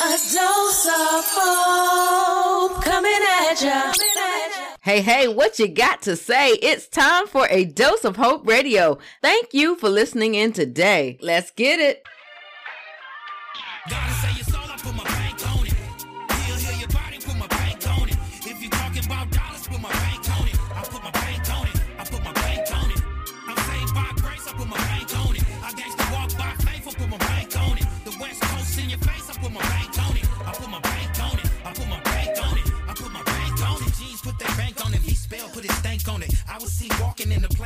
A dose of hope coming at ya. Hey, hey, what you got to say? It's time for a dose of hope radio. Thank you for listening in today. Let's get it.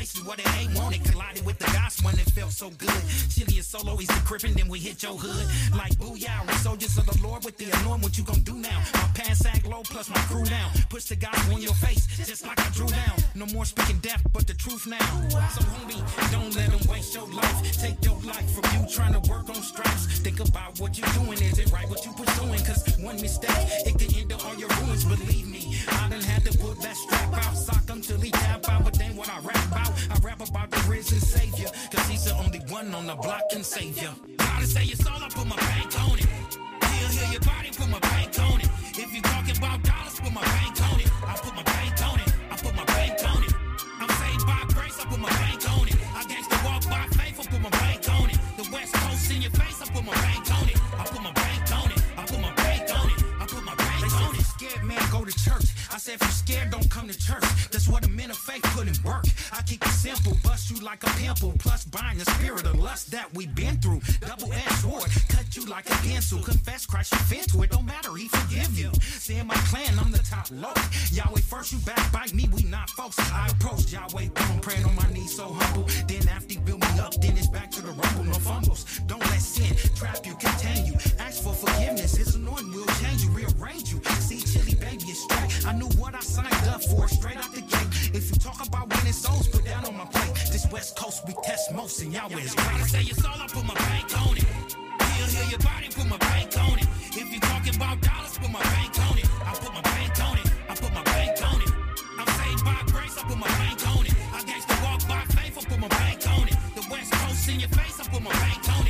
Places where they ain't wanted. Collided with the gospel and it felt so good. Chili is solo, he's the crippin', then we hit your hood. Like booyah, we soldiers of the Lord with the anointing. What you gonna do now? My pants sag low, plus my crew now. Push the gospel in your face, just like I drew down. No more speaking death, but the truth now. So homie, don't let them waste your life. Take your life from you trying to work on stripes. Think about what you're doing. Is it right what you pursuing? Cause one mistake, it can end all your ruins. Believe me, I done had to put that strap out, sock him till he tap out. But then what I rap about, I rap about the risen savior. Cause he's the only one on the block can save you. Gotta say it's all, I put my bank on it. He'll heal your body, put my bank on it. If you talking about dollars, put my bank on it. I put my bank on it. I put my bank on it. I'm saved by grace, I put my bank on it. I gangsta walk by faith, I put my bank on it. The West I said, if you're scared, don't come to church. That's what the men of faith put in work. I keep it simple, bust you like a pimple. Plus, bind the spirit of lust that we've been through. Double sword, you like a pencil. Confess Christ, fit to it. Don't matter, he forgive you. Say in my clan, I'm the top low. Yahweh first, you backbite me, we not folks. I approach Yahweh, I'm praying on my knees, so humble. Then after he build me up, then it's back to the rumble, no fumbles. Don't let sin trap you, contain you. Ask for forgiveness, his anointing will change you, rearrange you. See, Chili Baby is straight. I knew what I signed up for, straight out the gate. If you talk about winning souls, put down on my plate. This West Coast, we test most, and y'all is great. I say it's all, I put my bank on it. Heal your body, put my bank on it. If you talking about dollars, put my bank on it. I put my bank on it. I put my bank on it. I'm saved by grace, I put my bank on it. I gangsta walk by faith, I put my bank on it. The West Coast in your face, I put my bank on it.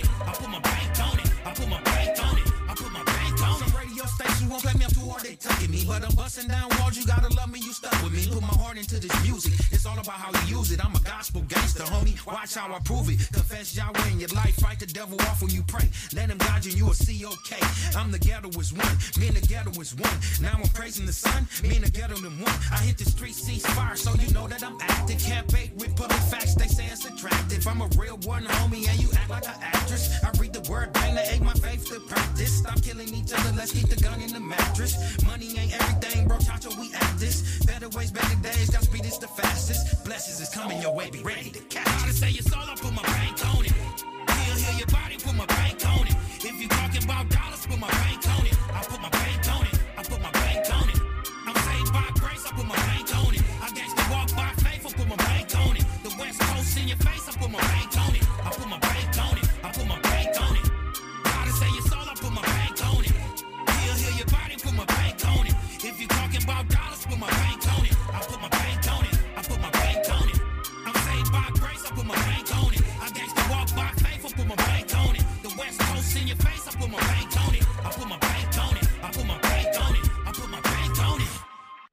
But I'm busting down walls, you gotta love me, you stuck with me. Put my heart into this music. It's all about how you use it. I'm a gospel gangster, homie. Watch how I prove it. Confess Yahweh in your life. Fight the devil off when you pray. Let him guide you you'll see okay. I'm the ghetto is one. Me and the ghetto is one. Now I'm praising the sun. Me and the ghetto them one. I hit the street, cease fire, so you know that I'm active. Can't bait with public facts. They say it's attractive. I'm a real one, homie, and you act like an actress. I read the word, bang, they ain't my faith to practice. Stop killing each other. Let's keep the gun in the mattress. Money ain't everything, bro. Chacho, we act this. Better ways, better days. That speed is the fastest. Blessings is coming your way. Be ready to catch. Gotta say it's all, I put my bank on it. He'll heal your body, put my bank on it. If you talking about dollars, put my bank on it. I put my bank on it. I put my bank on it. I'm saved by grace, I put my bank on it. I gangsta walk by faith, I put my bank on it. The West Coast in your face,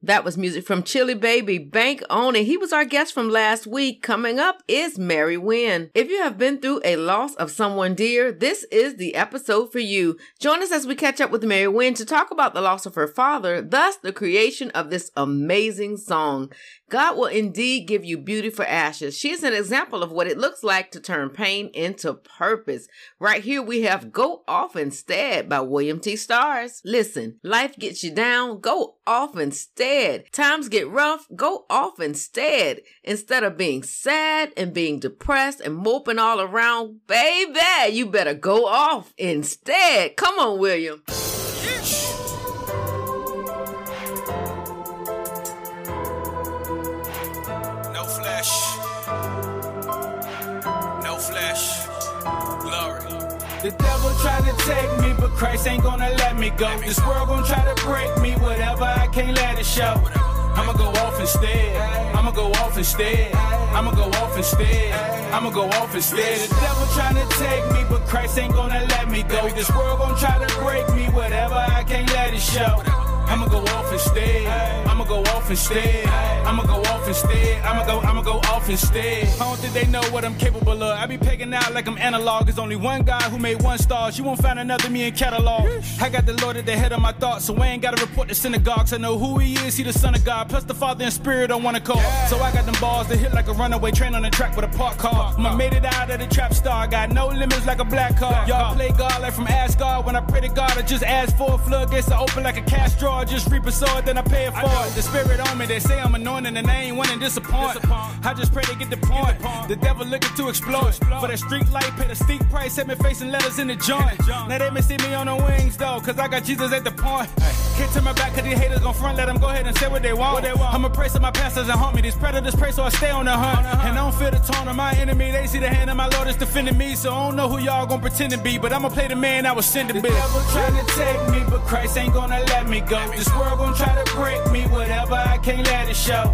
That was music from Chili Baby, Bank On It. He was our guest from last week. Coming up is Mary Wynn. If you have been through a loss of someone dear, this is the episode for you. Join us as we catch up with Mary Wynn to talk about the loss of her father, thus the creation of this amazing song. God will indeed give you beauty for ashes. She is an example of what it looks like to turn pain into purpose. Right here we have Go Off Instead by William T. Stars. Listen, life gets you down, go off instead. Times get rough, go off instead. Instead of being sad and being depressed and moping all around, baby, you better go off instead. Come on, William. The devil tried to take me, but Christ ain't gonna let me go. This world gonna try to break me, whatever, I can't let it show. I'ma go off instead. I'ma go off instead. I'ma go off instead. I'ma go off instead. The devil trying to take me, but Christ ain't gonna let me go. This world gon' try to break me, whatever, I can't let it show. I'ma go off instead. I'ma go off instead. I'ma go off instead. I'ma go, I'ma go off instead. I don't think they know what I'm capable of. I be pegging out like I'm analog. There's only one guy who made one star. You won't find another me in catalog. I got the Lord at the head of my thoughts, so I ain't gotta report the synagogues. I know who he is, he the son of God. Plus the Father and Spirit on one accord. So I got them balls that hit like a runaway train on the track with a park car. I made it out of the trap star. Got no limits like a black car. Y'all play God like from Asgard. When I pray to God, I just ask for a floodgates to open like a cash drawer. Just reap a sword, then I pay it for it. The spirit on me, they say I'm anointed and I ain't wanting disappoint. I just pray they get the point. The devil looking to explode. For that street light, pay the steep price, set me facing letters in the joint. Now they may see me on the wings though, cause I got Jesus at the point. Can't turn my back cause these haters gon' front, let them go ahead and say what they want. I'ma pray so my pastors and haunt me. These predators pray so I stay on the hunt. And I don't feel the tone of my enemy. They see the hand of my Lord is defending me. So I don't know who y'all gon' pretend to be, but I'ma play the man I was sent to be. The devil trying to take me, but Christ ain't gonna let me go. This world gon' try to break me, whatever, I can't let it show.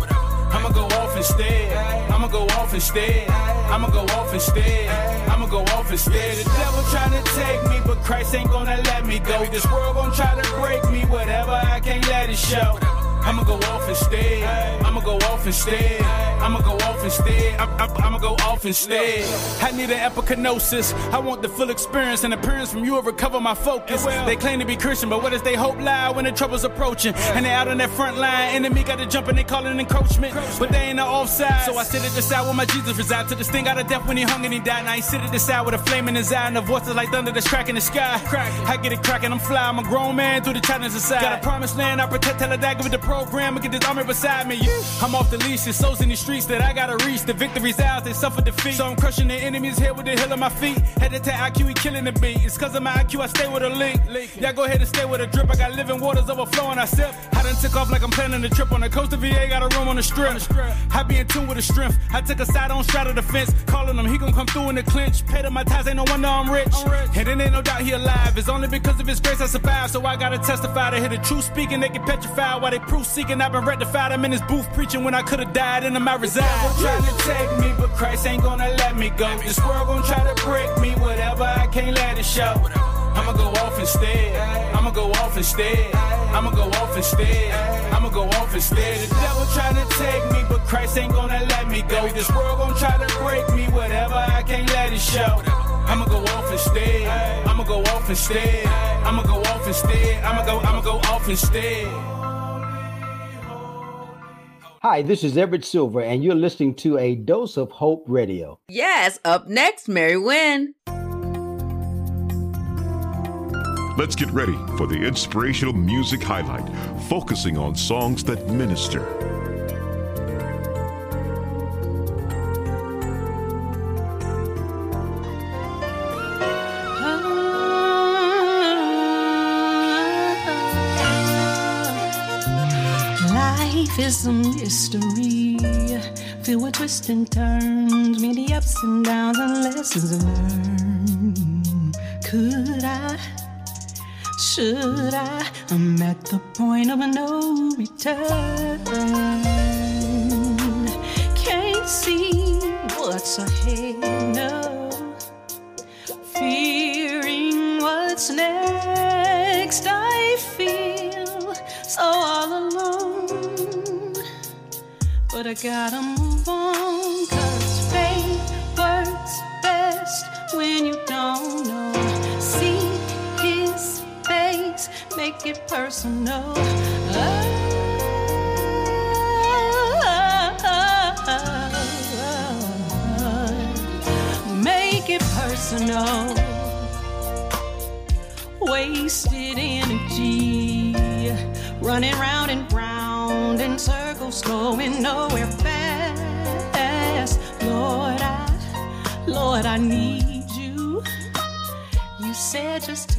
I'ma go off instead. I'ma go off instead. I'ma go off instead. I'ma go off instead. The devil trying to take me, but Christ ain't gonna let me go. This world gon' try to break me, whatever, I can't let it show. I'ma go off instead. I'ma go off instead. I'ma go off instead. I'm, I'm, I'ma go off instead. I need an epignosis. I want the full experience and appearance from you to recover my focus. They claim to be Christian, but what does they hope lie when the trouble's approaching? And they out on that front line. Enemy got to jump and they call it encroachment. But they ain't no offside. So I sit at the side where my Jesus resides. To the sting out of death when he hung and he died. Now he sit at the side with a flame in his eye and the voices like thunder that's cracking the sky. I get it cracking, I'm fly. I'm a grown man through the challenges aside. Got a promised land, I protect Teledagger with the program. Look at this army beside me. I'm off the leash, it's souls in these streets that I gotta reach. The victory's ours, they suffer defeat. So I'm crushing the enemy's head with the heel of my feet. Headed to IQ, he killing the beat. It's cause of my IQ, I stay with a link. Y'all go ahead and stay with a drip. I got living waters overflowing, I sip. I done took off like I'm planning a trip on the coast of VA, got a room on the strip. I be in tune with the strength. I took a side on strata the fence, calling him, he gon' come through in the clinch. Paid up my ties, ain't no wonder I'm rich. And it ain't no doubt he alive. It's only because of his grace I survived. So I gotta testify to hear the truth speaking. They get petrified while they proof seeking. I've been rectified. I'm in his booth preaching when I could've died and I'm out trying to take me, but Christ ain't gonna let me go. This world gon' try to break me, whatever, I can't let it show. I'ma go off instead. I'ma go off instead. I'ma go off instead. I'ma go off instead. The devil trying to take me, but Christ ain't gonna let me go. This world gon' try to break me, whatever, I can't let it show. I'ma go off instead. I'ma go off instead. I'ma go off instead. I'ma go, I'ma go off instead. Hi, this is Everett Silver, and you're listening to a Dose of Hope Radio. Yes, up next, Mary Wynn. Let's get ready for the inspirational music highlight, focusing on songs that minister. Is a mystery, filled with twists and turns, many ups and downs and lessons learned. Could I? Should I? I'm at the point of no return. Can't see what's ahead, no. Fearing what's next, I feel so But I gotta move on, cause faith works best when you don't know. See his face, make it personal. Make it personal. Wasted energy, running round and round in circles, going nowhere fast. Lord, I, Lord, I need you. You said just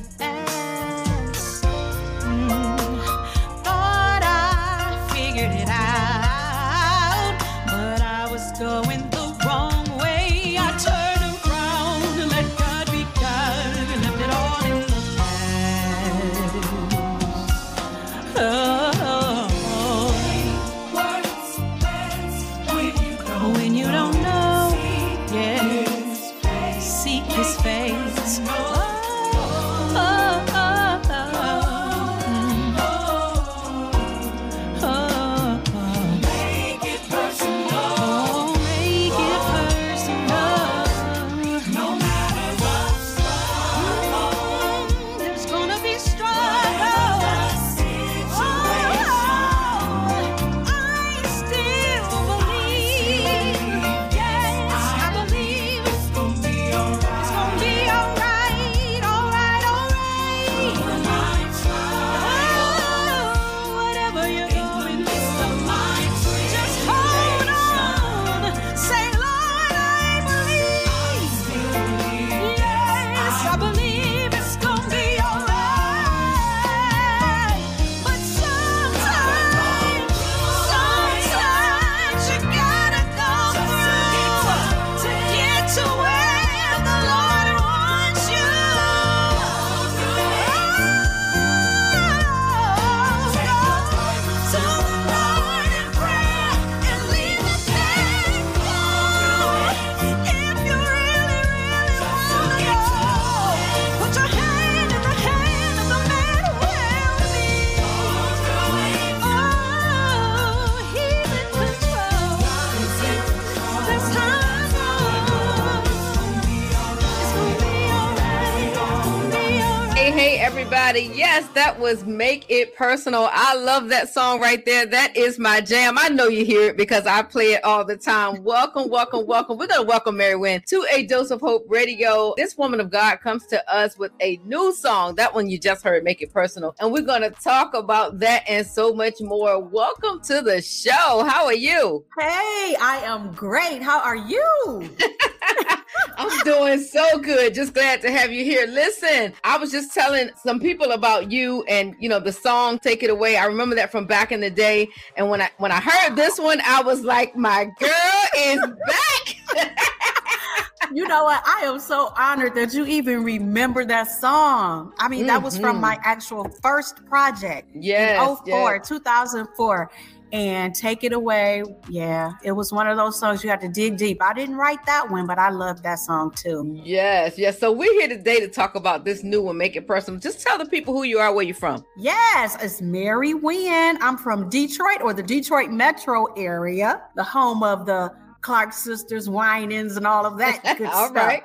was Make It Personal. I love that song right there. That is my jam. I know you hear it because I play it all the time. Welcome, welcome, welcome. We're going to welcome Mary Wynn to a Dose of Hope radio. This woman of God comes to us with a new song. That one you just heard, Make It Personal. And we're going to talk about that and so much more. Welcome to the show. How are you? Hey, I am great. How are you? I'm doing so good. Just glad to have you here. Listen, I was just telling some people about you and you know the song "Take It Away." I remember that from back in the day, and when I when I heard this one, I was like, "My girl is back." you know what? I am so honored that you even remember that song. I mean, mm-hmm. that was from mm-hmm. my actual first project. Yes. 04, yes. 2004 and take it away. Yeah, it was one of those songs you had to dig deep. I didn't write that one, but I love that song too. Yes, yes. So we're here today to talk about this new one, Make It Personal. Just tell the people who you are, where you're from. Yes, it's Mary Wynn. I'm from Detroit or the Detroit metro area, the home of the Clark sisters, Winans, and all of that good all stuff. Right.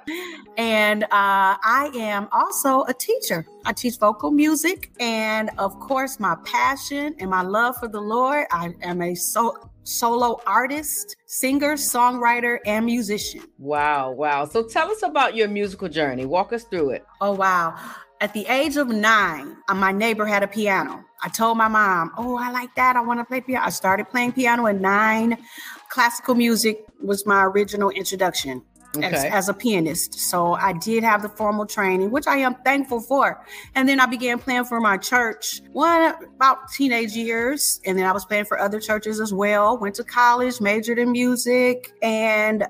And uh, I am also a teacher. I teach vocal music, and of course, my passion and my love for the Lord. I am a so solo artist, singer, songwriter, and musician. Wow, wow. So tell us about your musical journey. Walk us through it. Oh, wow. At the age of nine, uh, my neighbor had a piano. I told my mom, Oh, I like that. I want to play piano. I started playing piano at nine classical music was my original introduction okay. as, as, a pianist. So I did have the formal training, which I am thankful for. And then I began playing for my church, one about teenage years. And then I was playing for other churches as well. Went to college, majored in music. And uh,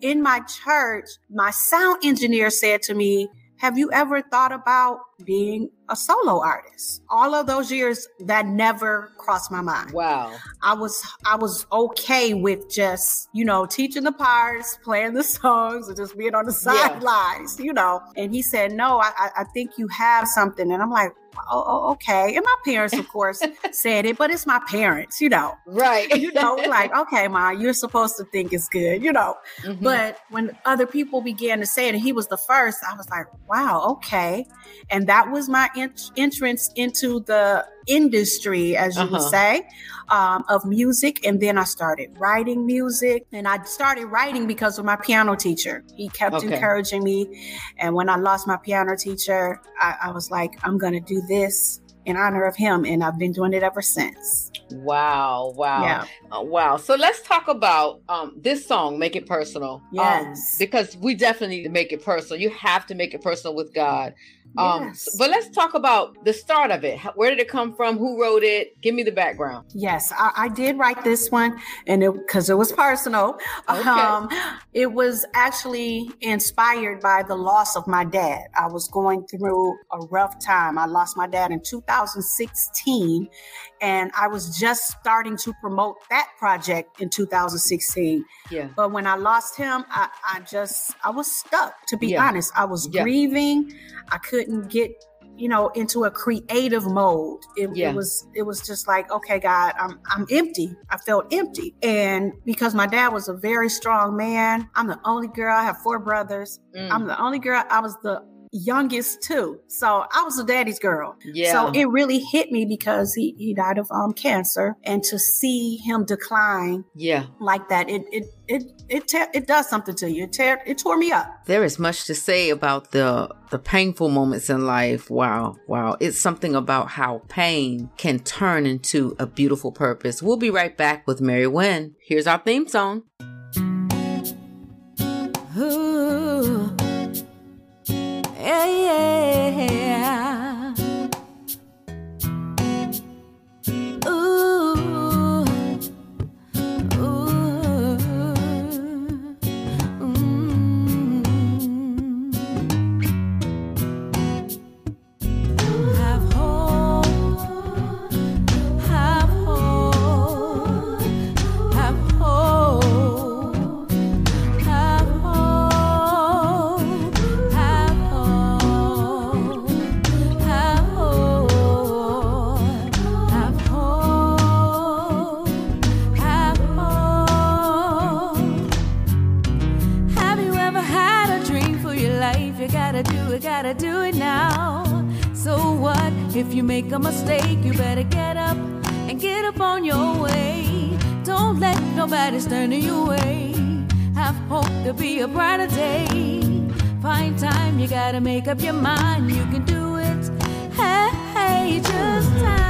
in my church, my sound engineer said to me, have you ever thought about being a solo artist? All of those years that never crossed my mind. Wow. I was I was okay with just, you know, teaching the parts, playing the songs, and just being on the sidelines, yeah. you know. And he said, No, I, I think you have something. And I'm like, oh, oh, okay. And my parents, of course, said it, but it's my parents, you know. Right. you know, like, okay, ma, you're supposed to think it's good, you know. Mm-hmm. But when other people began to say it, and he was the first, I was like, wow, okay. And that was my ent- entrance into the industry, as you uh-huh. would say, um, of music. And then I started writing music. And I started writing because of my piano teacher. He kept okay. encouraging me. And when I lost my piano teacher, I, I was like, I'm going to do this in honor of him. And I've been doing it ever since. Wow, wow. Yeah. Uh, wow. So let's talk about um, this song, Make It Personal. Um, yes. Um, because we definitely need to make it personal. You have to make it personal with God. Um, yes. But let's talk about the start of it. Where did it come from? Who wrote it? Give me the background. Yes, I, I did write this one, and it because it was personal. Okay. Um, it was actually inspired by the loss of my dad. I was going through a rough time. I lost my dad in 2016, and I was just starting to promote that project in 2016. Yeah. But when I lost him, I, I just I was stuck. To be yeah. honest, I was yeah. grieving. I couldn't get you know into a creative mode it, yeah. it, was it was just like okay god i'm i'm empty i felt empty and because my dad was a very strong man i'm the only girl i have four brothers mm. i'm the only girl i was the youngest too. So I was a daddy's girl. Yeah. So it really hit me because he, he died of um cancer and to see him decline yeah like that it it it it, te- it does something to you. It, tear, it tore me up. There is much to say about the the painful moments in life. Wow, wow. It's something about how pain can turn into a beautiful purpose. We'll be right back with Mary Wynn. Here's our theme song. make a mistake, you better get up and get up on your way. Don't let nobody stand in your way. Have hope there'll be a brighter day. Find time, you gotta make up your mind. You can do it. Hey, hey just time.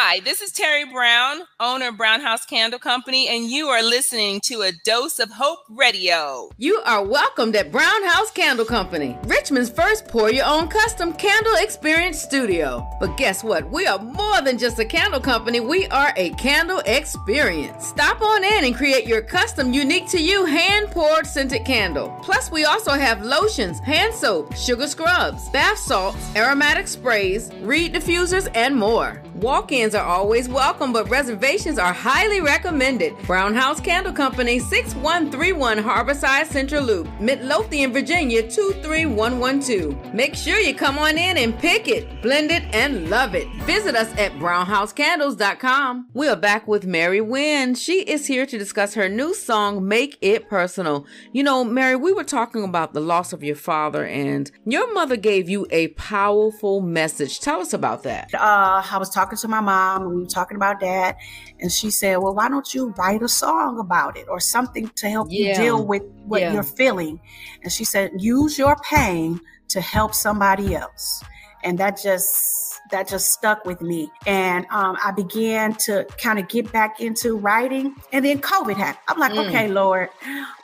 Hi, this is Terry Brown, owner of Brown House Candle Company, and you are listening to a Dose of Hope Radio. You are welcomed at Brown House Candle Company, Richmond's first pour your own custom candle experience studio. But guess what? We are more than just a candle company, we are a candle experience. Stop on in and create your custom, unique to you, hand poured scented candle. Plus, we also have lotions, hand soap, sugar scrubs, bath salts, aromatic sprays, reed diffusers, and more. Walk ins are always welcome, but reservations are highly recommended. Brown House Candle Company, 6131 Harborside Central Loop, Midlothian, Virginia, 23112. Make sure you come on in and pick it, blend it, and love it. Visit us at brownhousecandles.com. We are back with Mary Wynn. She is here to discuss her new song, Make It Personal. You know, Mary, we were talking about the loss of your father, and your mother gave you a powerful message. Tell us about that. uh, I was talking to my mom and we were talking about dad, and she said, Well, why don't you write a song about it or something to help you deal with what Yeah. you're feeling? And she said, Use your pain to help somebody else. And that just that just stuck with me. And um, I began to kind of get back into writing. And then COVID happened. I'm like, Mm. okay, Lord,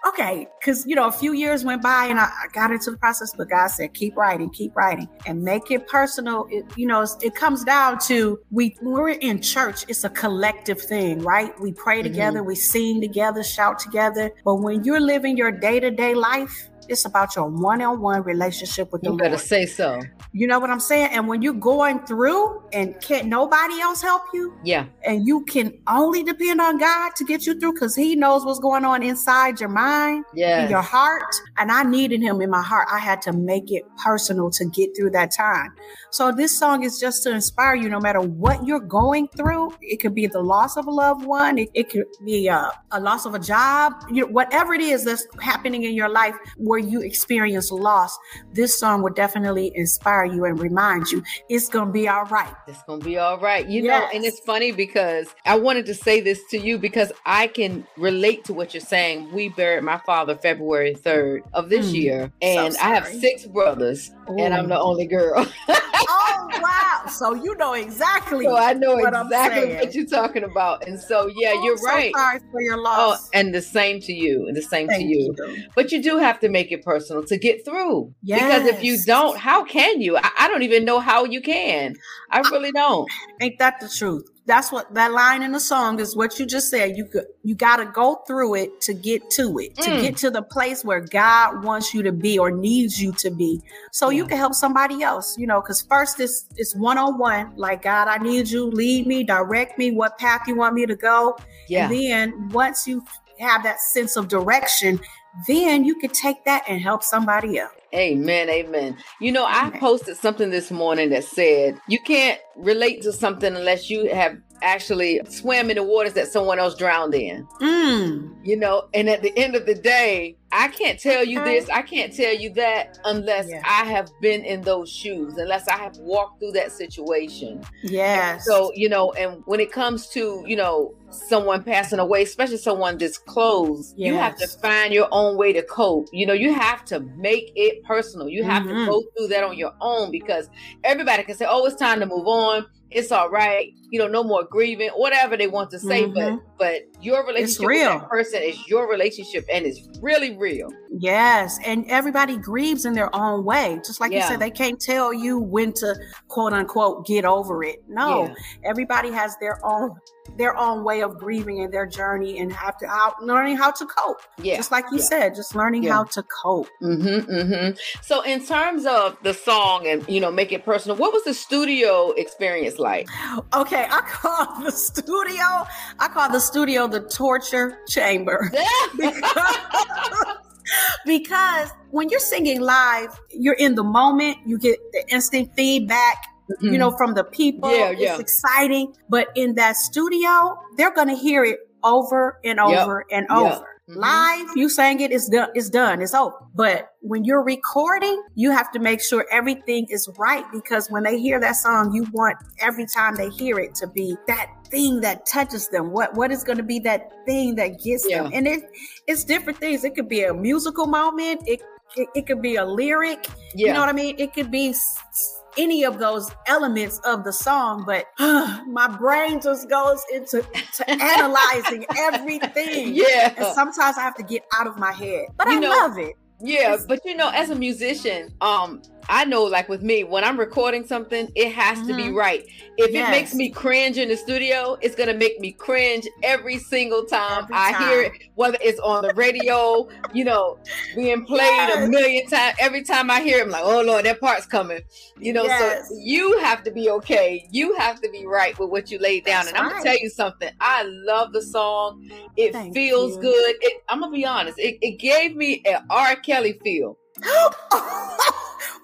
okay. Because, you know, a few years went by and I, I got into the process, but God said, keep writing, keep writing and make it personal. It, you know, it comes down to we, we're in church, it's a collective thing, right? We pray Mm-hmm. together, we sing together, shout together. But when you're living your day to day life, it's about your one on one relationship with the You better say so. You know what I'm saying? And when you're going through and can't nobody else help you, Yeah. and you can only depend on God to get you through because He knows what's going on inside your mind, yeah, your heart. And I needed Him in my heart. I had to make it personal to get through that time. So this song is just to inspire you no matter what you're going through. It could be the loss of a loved one, it, it could be a, a loss of a job, you know, whatever it is that's happening in your life where you experience loss. This song would definitely inspire you and remind you it's going to be all right. It's gonna be all right. You know, and it's funny because I wanted to say this to you because I can relate to what you're saying. We buried my father February 3rd of this Mm. year, and I have six brothers, and I'm the only girl. oh wow! So you know exactly. so I know what exactly what you're talking about. And so, yeah, Oh, you're so right. sorry for your oh, loss. Oh, and the same to you, and the same Thank to you. you. But you do have to make it personal to get through. Because if you don't, how can you? I, I don't even know how you can. I really don't. Ain't that the truth? That's what that line in the song is. What you just said. You you got to go through it to get to it, to Mm. get to the place where God wants you to be or needs you to be, so you can help somebody else. You know, because first it's it's one on one. Like God, I need you. Lead me, direct me. What path you want me to go? Yeah. And then once you have that sense of direction, then you can take that and help somebody else. Amen, amen. You know, I posted something this morning that said you can't relate to something unless you have actually swam in the waters that someone else drowned in. Mm. You know, and at the end of the day, I can't tell you this, I can't tell you that unless I have been in those shoes, unless I have walked through that situation. Yes. So, you know, and when it comes to, you know, someone passing away, especially someone this close, you have to find your own way to cope. You know, you have to make it personal. You have Mhm. to go through that on your own because everybody can say, oh, it's time to move on. It's all right. You know, no more grieving, whatever they want to say. Mhm. But but your relationship with that person is your relationship and it's really real. Yes, and everybody grieves in their own way. Just like you said, they can't tell you when to quote unquote get over it. No, Yeah. everybody has their own their own way of grieving and their journey and have to how, learning how to cope. Yeah. just like you Yeah. said, just learning Yeah. how to cope. Mm-hmm, mm-hmm. So, in terms of the song and you know, make it personal, what was the studio experience like? Okay, I call the studio. I call the studio the torture chamber. because, because when you're singing live, you're in the moment. You get the instant feedback. You know, from the people, Mm-hmm. Yeah, it's yeah. exciting. But in that studio, they're gonna hear it over and Yep. over and Yep. over. Mhm. Live, you sang it, it's done, it's done, it's over. But when you're recording, you have to make sure everything is right because when they hear that song, you want every time they hear it to be that thing that touches them. What what is going to be that thing that gets them? And it it's different things. It could be a musical moment. It it, it could be a lyric. You know what I mean? It could be s- any of those elements of the song, but my brain just goes into to analyzing everything. Yeah. And sometimes I have to get out of my head. But You I know- love it. Yeah, but you know, as a musician, um, I know like with me, when I'm recording something, it has to be Mhm. right. If it makes me cringe in the studio, it's gonna make me cringe every single time Every I hear it, whether it's on the radio, you know, being played a million times. Every time I hear it, I'm like, oh Lord, that part's coming. You know, Yes. so you have to be okay. You have to be right with what you laid down. That's and I'm gonna tell you something. I love the song. It Thank feels you. good. It, I'm gonna be honest. It, it gave me an R. Kelly feel.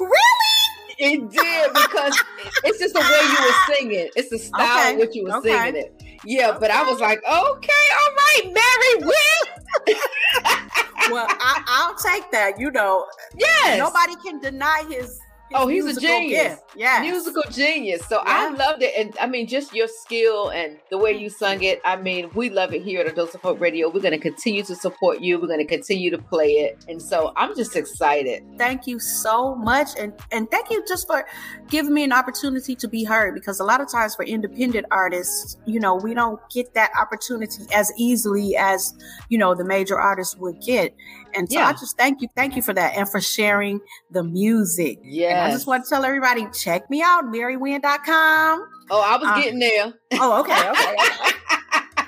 really? It did because it's just the way you were singing. It's the style Okay, which you were okay. singing it. Yeah, but I was like, okay, all right, Mary Will. Well, I, I'll take that. You know, Yes. nobody can deny his. Oh, he's a genius. gift. Yes. Musical genius. So I loved it. And I mean, just your skill and the way you sung it. I mean, we love it here at A Dose of Hope Radio. We're going to continue to support you. We're going to continue to play it. And so I'm just excited. thank you so much and and thank you just for giving me an opportunity to be heard because a lot of times for independent artists you know we don't get that opportunity as easily as you know the major artists would get and so Yeah. i just thank you thank you for that and for sharing the music Yeah. i just want to tell everybody check me out marywynn.com Oh, I was Uh, getting there. oh okay okay.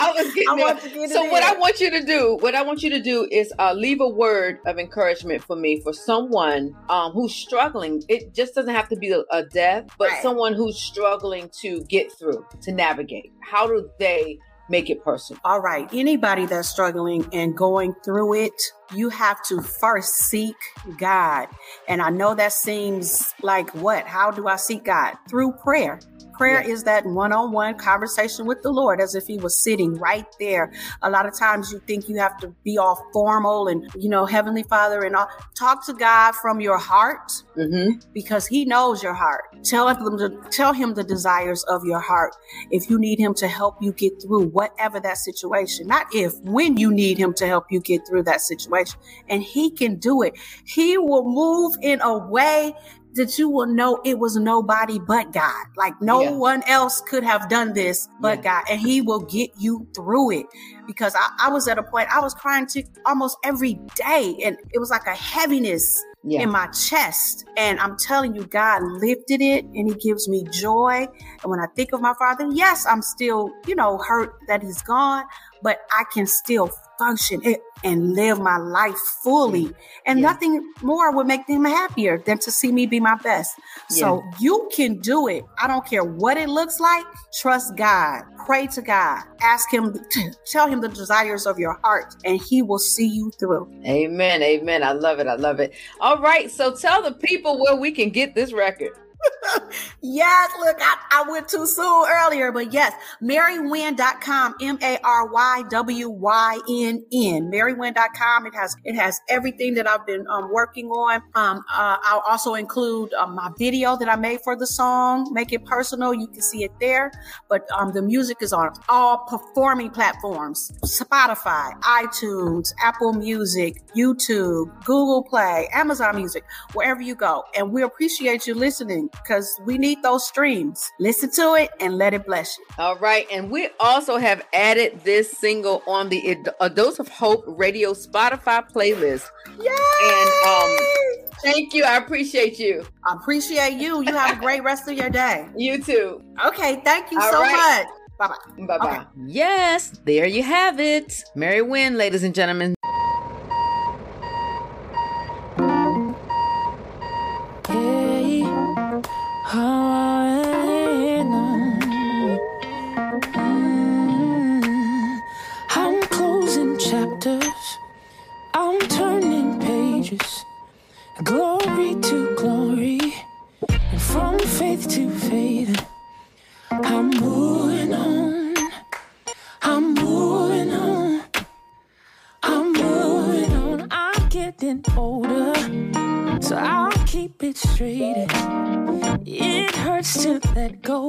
I was getting I there. to get So what I want you to do, what I want you to do is uh, leave a word of encouragement for me for someone um, who's struggling. It just doesn't have to be a, a death, but Right. someone who's struggling to get through, to navigate. How do they make it personal? All right. Anybody that's struggling and going through it, you have to first seek God. And I know that seems like what? How do I seek God? Through prayer. Prayer Yeah. is that one on one conversation with the Lord as if He was sitting right there. A lot of times you think you have to be all formal and, you know, Heavenly Father and all. Talk to God from your heart Mm-hmm. because he knows your heart. Tell him to tell him the desires of your heart. If you need him to help you get through whatever that situation, not if, when you need him to help you get through that situation, and he can do it. He will move in a way that you will know it was nobody but God. Like no Yeah. one else could have done this but God, and he will get you through it. Because I, I was at a point I was crying to almost every day, and it was like a heaviness Yeah. in my chest. And I'm telling you, God lifted it and He gives me joy. And when I think of my father, yes, I'm still, you know, hurt that he's gone, but I can still function it and live my life fully. Mm. And Yeah. nothing more would make them happier than to see me be my best. So you can do it. I don't care what it looks like. Trust God. Pray to God. Ask Him, tell Him the desires of your heart, and He will see you through. Amen. Amen. I love it. I love it. All right. So tell the people where we can get this record. Yes, look, I, I went too soon earlier, but yes, marywynn.com, M-A-R-Y-W-Y-N-N, marywynn.com. It has, it has everything that I've been um, working on. Um, uh, I'll also include um, my video that I made for the song, Make It Personal. You can see it there, but um, the music is on all performing platforms, Spotify, iTunes, Apple Music, YouTube, Google Play, Amazon Music, wherever you go. And we appreciate you listening because we need those streams. Listen to it and let it bless you. All right. And we also have added this single on the A Dose of Hope Radio Spotify playlist. Yay! And um, thank you. I appreciate you. I appreciate you. You have a great rest of your day. You too. Okay, thank you All so right. much. Bye bye. Bye bye. Yes, there you have it. Mary Wynn, ladies and gentlemen. Let go,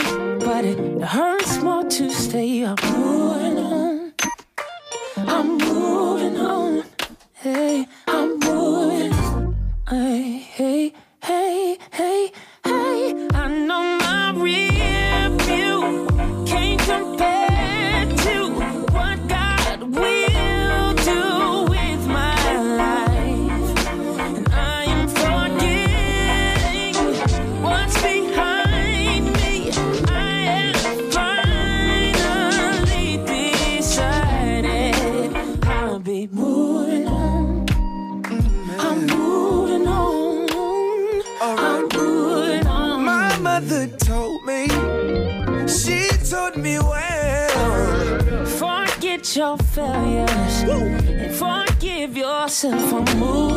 myself, I'm moving.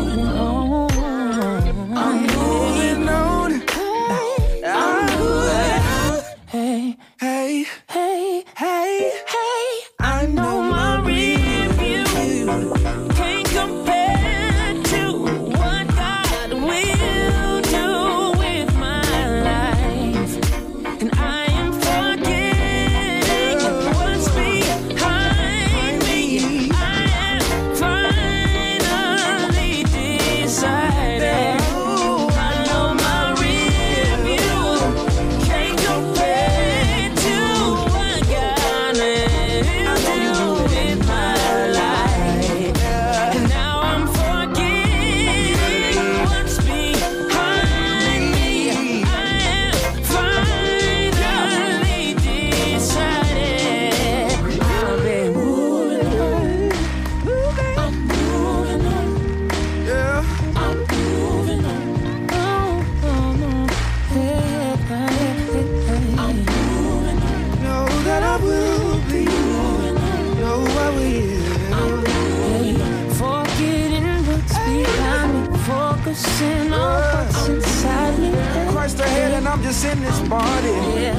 I'm just in this party.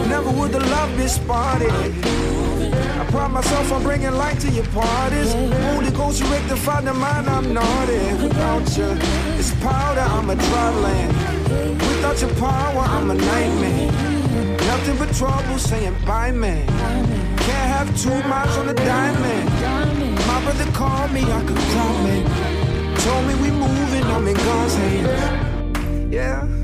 Never would the love be spotted. I pride myself on bringing light to your parties. Holy Ghost, you rectify the mind, I'm naughty. Without you, it's powder, I'm a traveling. Without your power, I'm a nightmare. Nothing but trouble saying bye, man. Can't have two miles on the diamond. My brother called me, I could call me. Told me we moving, I'm in God's hand. Yeah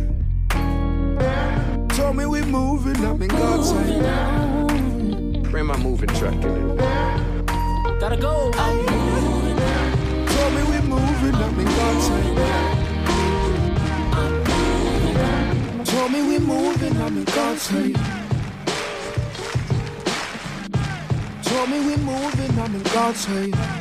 told me we're moving, I'm in God's hand. Bring my moving truck in it. Gotta go. I'm moving. Told me we're moving, I'm in God's hand. Told me we're moving, I'm in God's hand. Told me we're moving, I'm in God's hand.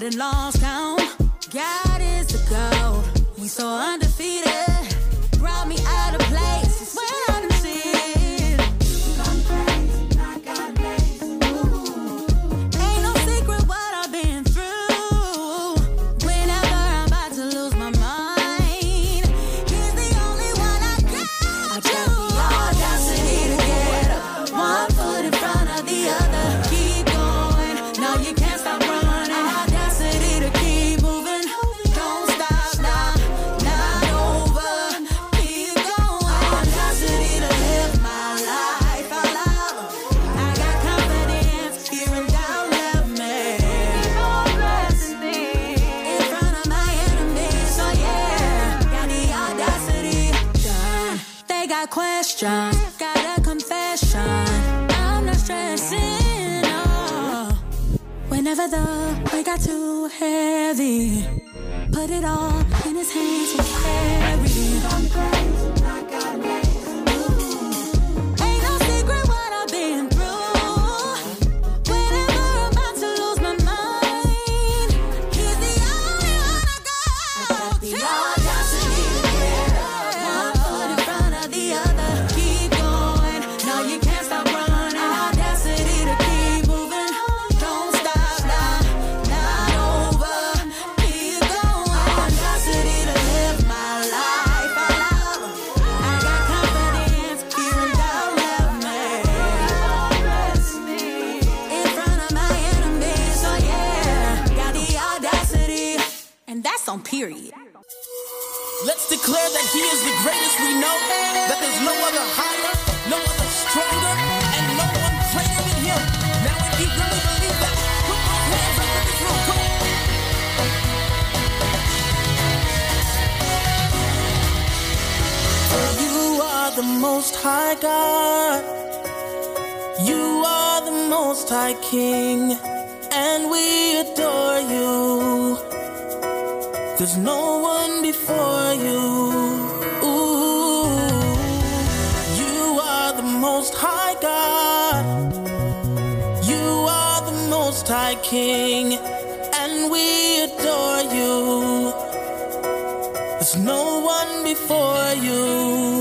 And lost count. God is the gold. We so undefeated. the got too heavy. Put it all in his hands, we carry. on period. Let's declare that he is the greatest we know, that there's no other higher, no other stronger, and no one greater than him. Now if you really believe that, put your hands up in this room. Come on. For you are the most high God. You are the most high King, and we adore you. There's no one before you. You are the most high God. You are the most high King, and we adore you. There's no one before you.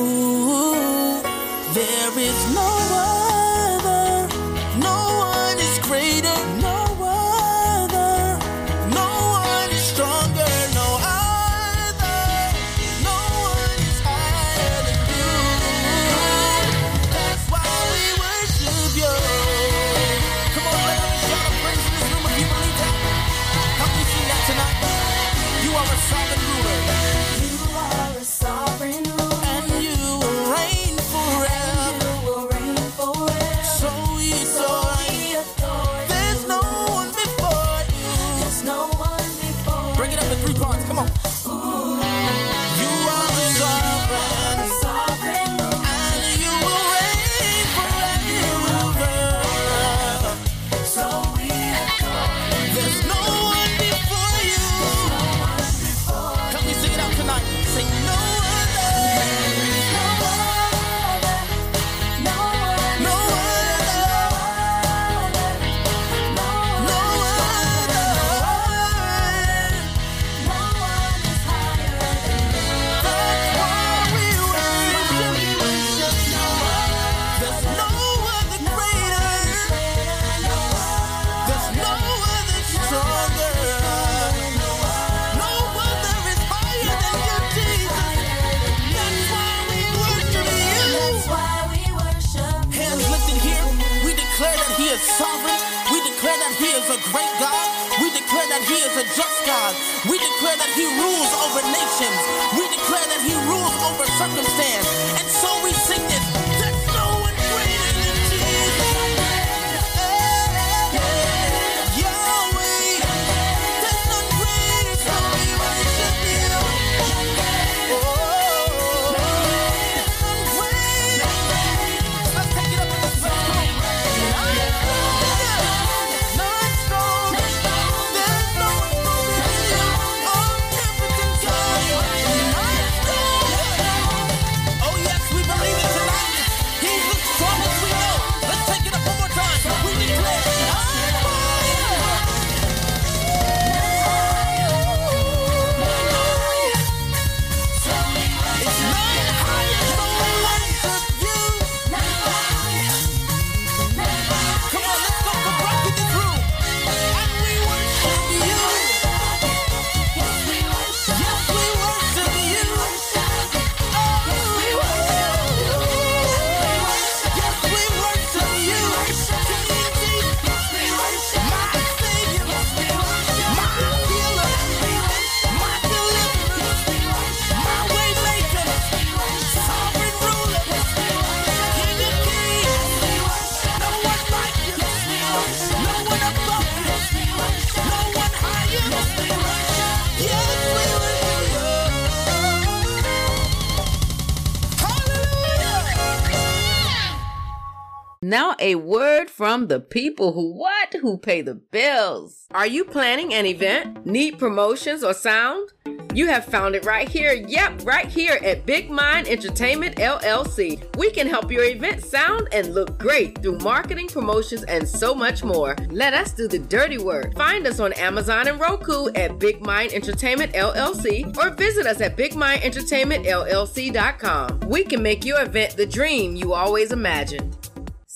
From the people who what? Who pay the bills. Are you planning an event? Need promotions or sound? You have found it right here. Yep, right here at Big Mind Entertainment LLC. We can help your event sound and look great through marketing, promotions, and so much more. Let us do the dirty work. Find us on Amazon and Roku at Big Mind Entertainment LLC or visit us at BigMindEntertainmentLLC.com. We can make your event the dream you always imagined.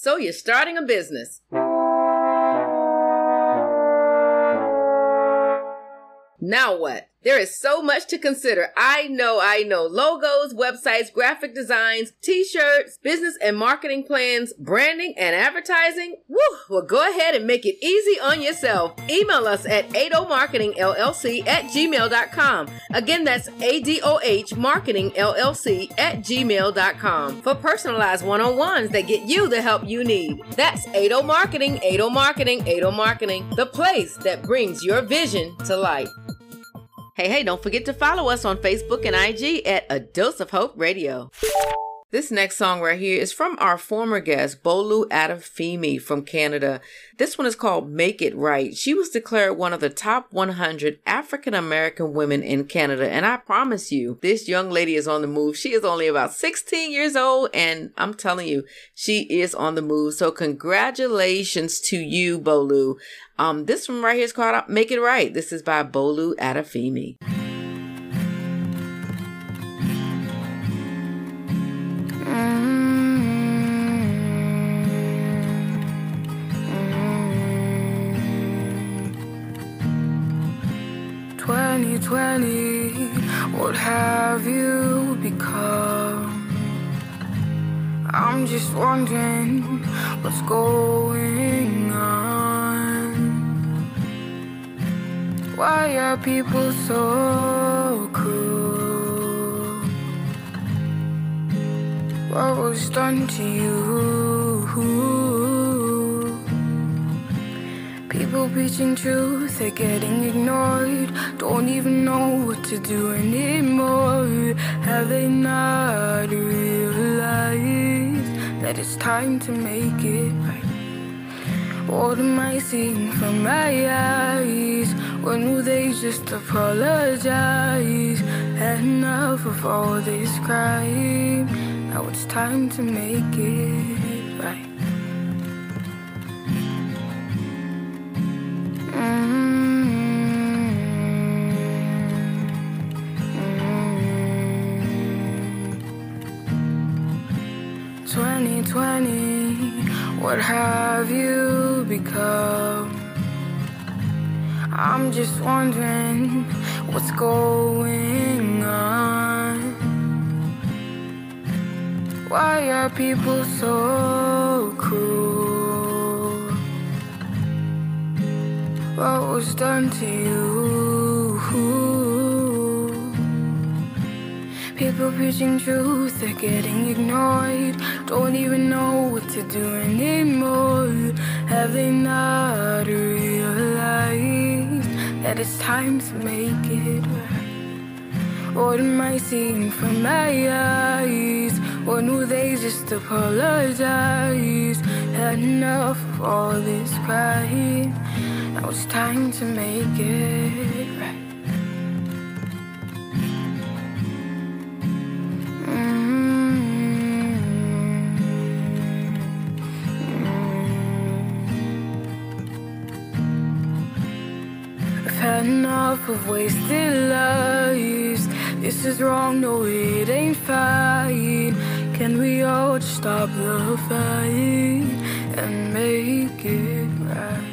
So you're starting a business. Now what? There is so much to consider. I know, I know. Logos, websites, graphic designs, t-shirts, business and marketing plans, branding and advertising. Woo! Well, go ahead and make it easy on yourself. Email us at adohmarketingllc at gmail.com. Again, that's A-D-O-H marketing LLC at gmail.com for personalized one-on-ones that get you the help you need. That's Ado Marketing, Ado Marketing, Ado Marketing, the place that brings your vision to life. Hey, hey, don't forget to follow us on Facebook and IG at A Dose of Hope Radio. This next song right here is from our former guest, Bolu Adafemi from Canada. This one is called Make It Right. She was declared one of the top 100 African American women in Canada. And I promise you, this young lady is on the move. She is only about 16 years old. And I'm telling you, she is on the move. So congratulations to you, Bolu. Um, this one right here is called Make It Right. This is by Bolu Adafemi. Twenty twenty, what have you become? I'm just wondering what's going on. Why are people so cruel? What was done to you? People preaching truth, they're getting ignored. Don't even know what to do anymore. Have they not realized that it's time to make it right? What am I seeing from my eyes? When will they just apologize? Had enough of all this crime. Now it's time to make it what have you become? I'm just wondering what's going on. Why are people so cruel? What was done to you? People preaching truth, they're getting ignored. Don't even know to do anymore. Have they not realized that it's time to make it right? What am I seeing from my eyes? When will they just apologize? Had enough of all this crying. Now it's time to make it of wasted lives. This is wrong, no, it ain't fine. Can we all just stop the fight and make it right?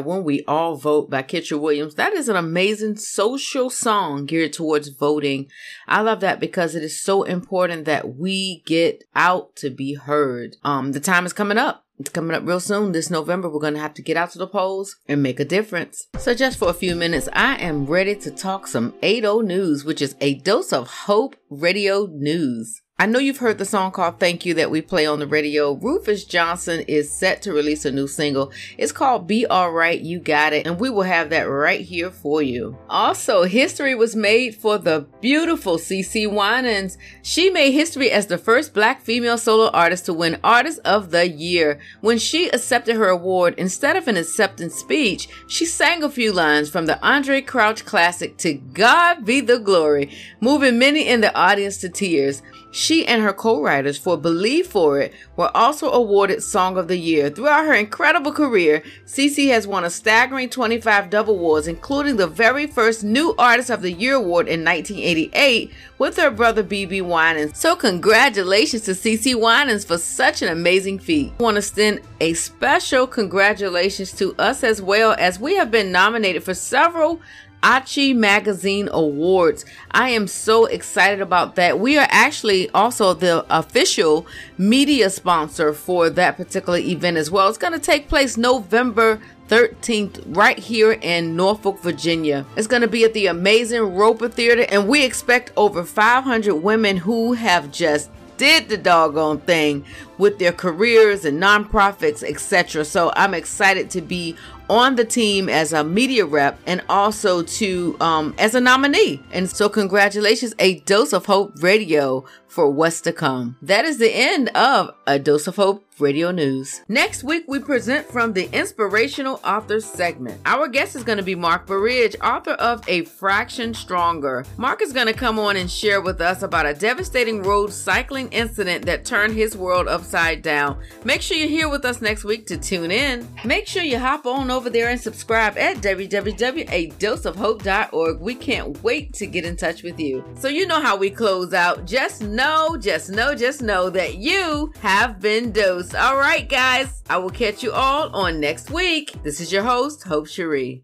When We All Vote by Kitcher Williams. That is an amazing social song geared towards voting. I love that because it is so important that we get out to be heard. Um, the time is coming up. It's coming up real soon this November. We're going to have to get out to the polls and make a difference. So, just for a few minutes, I am ready to talk some 80 news, which is a dose of hope radio news. I know you've heard the song called Thank You that we play on the radio. Rufus Johnson is set to release a new single. It's called Be Alright, You Got It, and we will have that right here for you. Also, history was made for the beautiful CeCe Winans. She made history as the first black female solo artist to win Artist of the Year. When she accepted her award, instead of an acceptance speech, she sang a few lines from the Andraé Crouch classic To God Be the Glory, moving many in the audience to tears. She and her co-writers for Believe For It were also awarded Song of the Year. Throughout her incredible career, CeCe has won a staggering 25 Dove Awards, including the very first New Artist of the Year award in 1988 with her brother BB Winans. So congratulations to CeCe Winans for such an amazing feat. I want to send a special congratulations to us as well as we have been nominated for several Achi Magazine Awards. I am so excited about that. We are actually also the official media sponsor for that particular event as well. It's going to take place November 13th right here in Norfolk, Virginia. It's going to be at the amazing Roper Theater and we expect over 500 women who have just did the doggone thing with their careers and nonprofits, etc. So I'm excited to be on the team as a media rep and also to um, as a nominee. And so congratulations, a dose of hope radio for what's to come. That is the end of a dose of hope radio news. Next week, we present from the inspirational author segment. Our guest is going to be Mark Burridge, author of A Fraction Stronger. Mark is going to come on and share with us about a devastating road cycling incident that turned his world upside down. Make sure you're here with us next week to tune in. Make sure you hop on over there and subscribe at www.adoseofhope.org. We can't wait to get in touch with you. So you know how we close out. Just know, just know, just know that you have been dosed. All right, guys. I will catch you all on next week. This is your host, Hope Cherie.